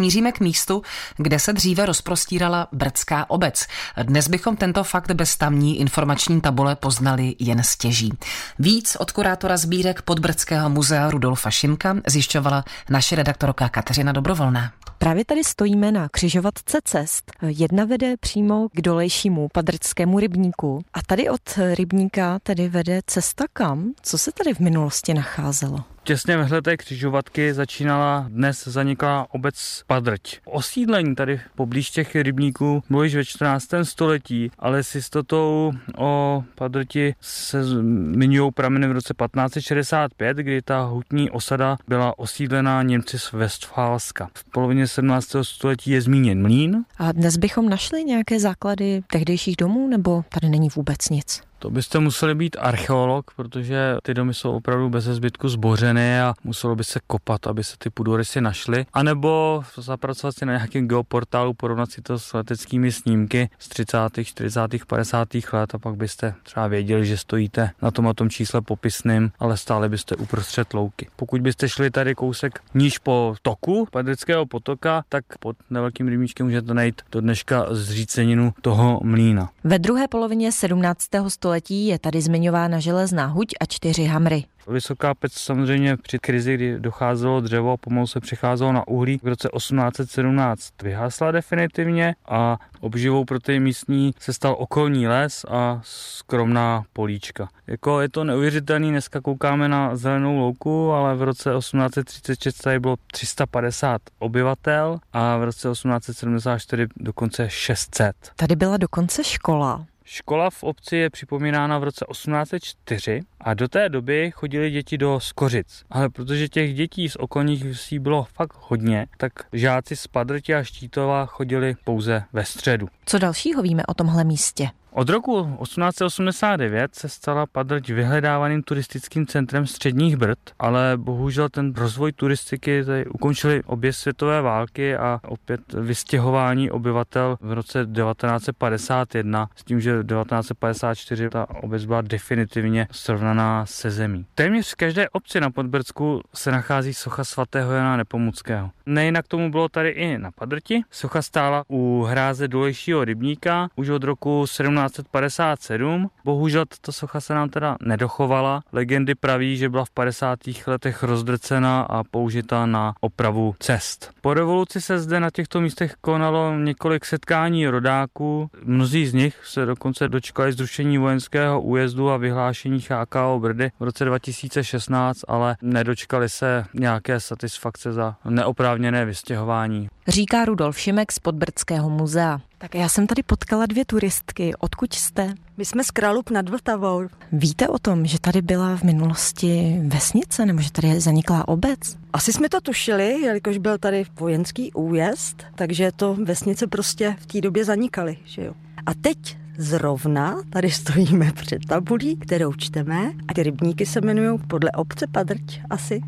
Míříme k místu, kde se dříve rozprostírala brdská obec. Dnes bychom tento fakt bez tamní informační tabule poznali jen stěží. Víc od kurátora sbírek Podbrdského muzea Rudolfa Šimka zjišťovala naše redaktorka Kateřina Dobrovolná. Právě tady stojíme na křižovatce cest. Jedna vede přímo k dolejšímu padrckému rybníku. A tady od rybníka tedy vede cesta kam? Co se tady v minulosti nacházelo? Těsně vedle té křižovatky začínala dnes zaniklá obec Padrť. Osídlení tady poblíž těch rybníků bylo již ve 14. století, ale s jistotou o Padrti se zmiňují prameny v roce 1565, kdy ta hutní osada byla osídlena Němci z Westfálska. V polovině 17. století je zmíněn mlín. A dnes bychom našli nějaké základy tehdejších domů, nebo tady není vůbec nic? To byste museli být archeolog, protože ty domy jsou opravdu bez zbytku zbořeny a muselo by se kopat, aby se ty půdorysy našly. A nebo zapracovat si na nějakém geoportálu, porovnat si to s leteckými snímky z 30., 40., 50. let a pak byste třeba věděli, že stojíte na tom a tom čísle popisným, ale stále byste uprostřed louky. Pokud byste šli tady kousek níž po toku Padrického potoka, tak pod nevelkým rybníčkem můžete najít do dneška zříceninu toho mlína. Ve druhé polovině 17. století století je tady zmiňována železná huť a čtyři hamry. Vysoká pec samozřejmě při krizi, kdy docházelo dřevo a pomalu se přecházelo na uhlí, v roce 1817 vyhasla definitivně a obživou pro ty místní se stal okolní les a skromná políčka. Jako je to neuvěřitelný, dneska koukáme na zelenou louku, ale v roce 1836 tady bylo 350 obyvatel a v roce 1874 dokonce 600. Tady byla dokonce škola. Škola v obci je připomínána v roce 1804 a do té doby chodili děti do Skořic. Ale protože těch dětí z okolních vsí bylo fakt hodně, tak žáci z Padrti a Štítova chodili pouze ve středu. Co dalšího víme o tomhle místě? Od roku 1889 se stala Padrť vyhledávaným turistickým centrem středních Brd, ale bohužel ten rozvoj turistiky tady ukončily obě světové války a opět vystěhování obyvatel v roce 1951 s tím, že v 1954 ta obec byla definitivně srovnaná se zemí. Téměř v každé obci na Podbrdsku se nachází socha svatého Jana Nepomuckého. Nejinak tomu bylo tady i na Padrti. Socha stála u hráze důlejšího rybníka už od roku 17 1957. Bohužel tato socha se nám teda nedochovala. Legendy praví, že byla v 50. letech rozdrcena a použita na opravu cest. Po revoluci se zde na těchto místech konalo několik setkání rodáků. Mnozí z nich se dokonce dočkali zrušení vojenského újezdu a vyhlášení HKO Brdy v roce 2016, ale nedočkali se nějaké satisfakce za neoprávněné vystěhování. Říká Rudolf Šimek z Podbrdského muzea. Tak já jsem tady potkala dvě turistky. Odkud jste? My jsme z Králup nad Vltavou. Víte o tom, že tady byla v minulosti vesnice, nebo že tady zanikla obec? Asi jsme to tušili, jelikož byl tady vojenský újezd, takže to vesnice prostě v té době zanikaly, že jo. A teď zrovna tady stojíme před tabulí, kterou čteme a ty rybníky se jmenují podle obce Padrť asi.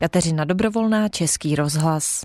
Kateřina Dobrovolná, Český rozhlas.